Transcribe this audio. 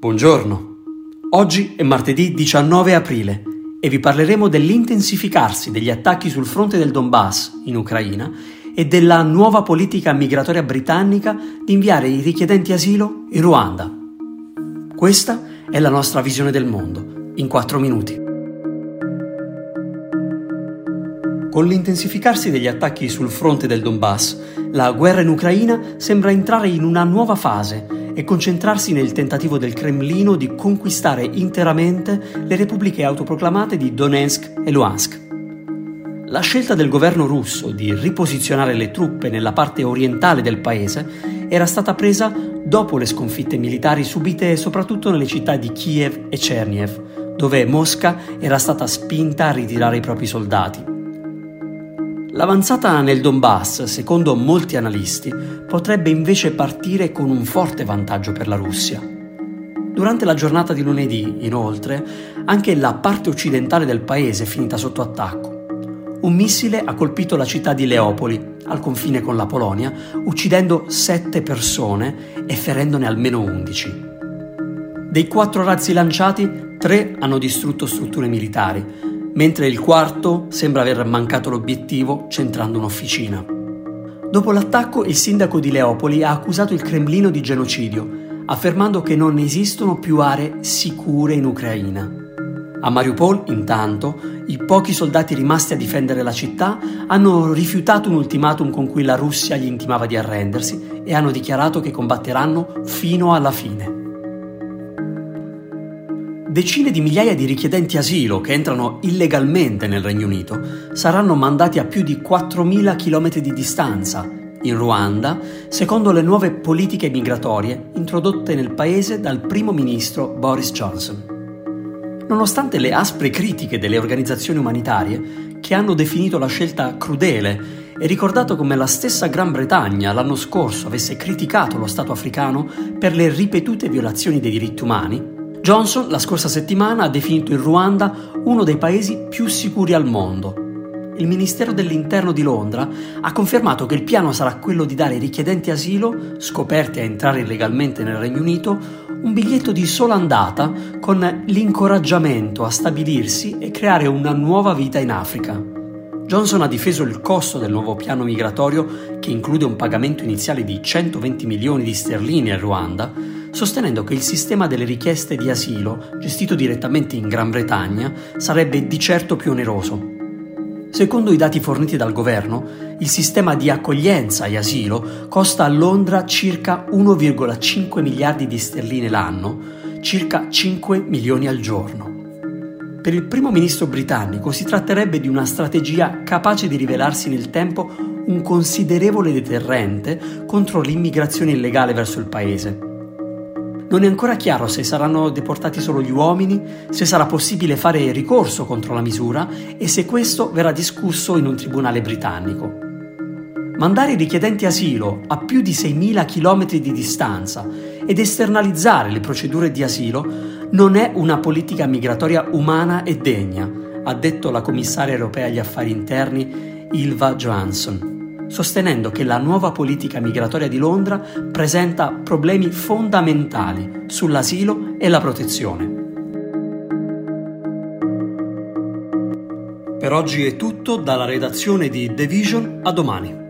Buongiorno. Oggi è martedì 19 aprile e vi parleremo dell'intensificarsi degli attacchi sul fronte del Donbass, in Ucraina, e della nuova politica migratoria britannica di inviare i richiedenti asilo in Ruanda. Questa è la nostra visione del mondo, in 4 minuti. Con l'intensificarsi degli attacchi sul fronte del Donbass, la guerra in Ucraina sembra entrare in una nuova fase e concentrarsi nel tentativo del Cremlino di conquistare interamente le repubbliche autoproclamate di Donetsk e Luhansk. La scelta del governo russo di riposizionare le truppe nella parte orientale del paese era stata presa dopo le sconfitte militari subite soprattutto nelle città di Kiev e Cherniev, dove Mosca era stata spinta a ritirare i propri soldati. L'avanzata nel Donbass, secondo molti analisti, potrebbe invece partire con un forte vantaggio per la Russia. Durante la giornata di lunedì, inoltre, anche la parte occidentale del paese è finita sotto attacco. Un missile ha colpito la città di Leopoli, al confine con la Polonia, uccidendo sette persone e ferendone almeno undici. Dei quattro razzi lanciati, tre hanno distrutto strutture militari, mentre il quarto sembra aver mancato l'obiettivo centrando un'officina. Dopo l'attacco il sindaco di Leopoli ha accusato il Cremlino di genocidio, affermando che non esistono più aree sicure in Ucraina. A Mariupol, intanto, i pochi soldati rimasti a difendere la città hanno rifiutato un ultimatum con cui la Russia gli intimava di arrendersi e hanno dichiarato che combatteranno fino alla fine. Decine di migliaia di richiedenti asilo che entrano illegalmente nel Regno Unito saranno mandati a più di 4.000 km di distanza, in Ruanda, secondo le nuove politiche migratorie introdotte nel paese dal primo ministro Boris Johnson. Nonostante le aspre critiche delle organizzazioni umanitarie, che hanno definito la scelta crudele e ricordato come la stessa Gran Bretagna l'anno scorso avesse criticato lo Stato africano per le ripetute violazioni dei diritti umani, Johnson la scorsa settimana ha definito il Ruanda uno dei paesi più sicuri al mondo. Il Ministero dell'Interno di Londra ha confermato che il piano sarà quello di dare ai richiedenti asilo, scoperti a entrare illegalmente nel Regno Unito, un biglietto di sola andata con l'incoraggiamento a stabilirsi e creare una nuova vita in Africa. Johnson ha difeso il costo del nuovo piano migratorio, che include un pagamento iniziale di 120 milioni di sterline al Ruanda, sostenendo che il sistema delle richieste di asilo, gestito direttamente in Gran Bretagna, sarebbe di certo più oneroso. Secondo i dati forniti dal governo, il sistema di accoglienza e asilo costa a Londra circa 1,5 miliardi di sterline l'anno, circa 5 milioni al giorno. Per il primo ministro britannico si tratterebbe di una strategia capace di rivelarsi nel tempo un considerevole deterrente contro l'immigrazione illegale verso il paese. Non è ancora chiaro se saranno deportati solo gli uomini, se sarà possibile fare ricorso contro la misura e se questo verrà discusso in un tribunale britannico. Mandare i richiedenti asilo a più di 6.000 km di distanza ed esternalizzare le procedure di asilo non è una politica migratoria umana e degna, ha detto la commissaria europea agli affari interni Ilva Johansson, sostenendo che la nuova politica migratoria di Londra presenta problemi fondamentali sull'asilo e la protezione. Per oggi è tutto dalla redazione di The Vision a domani.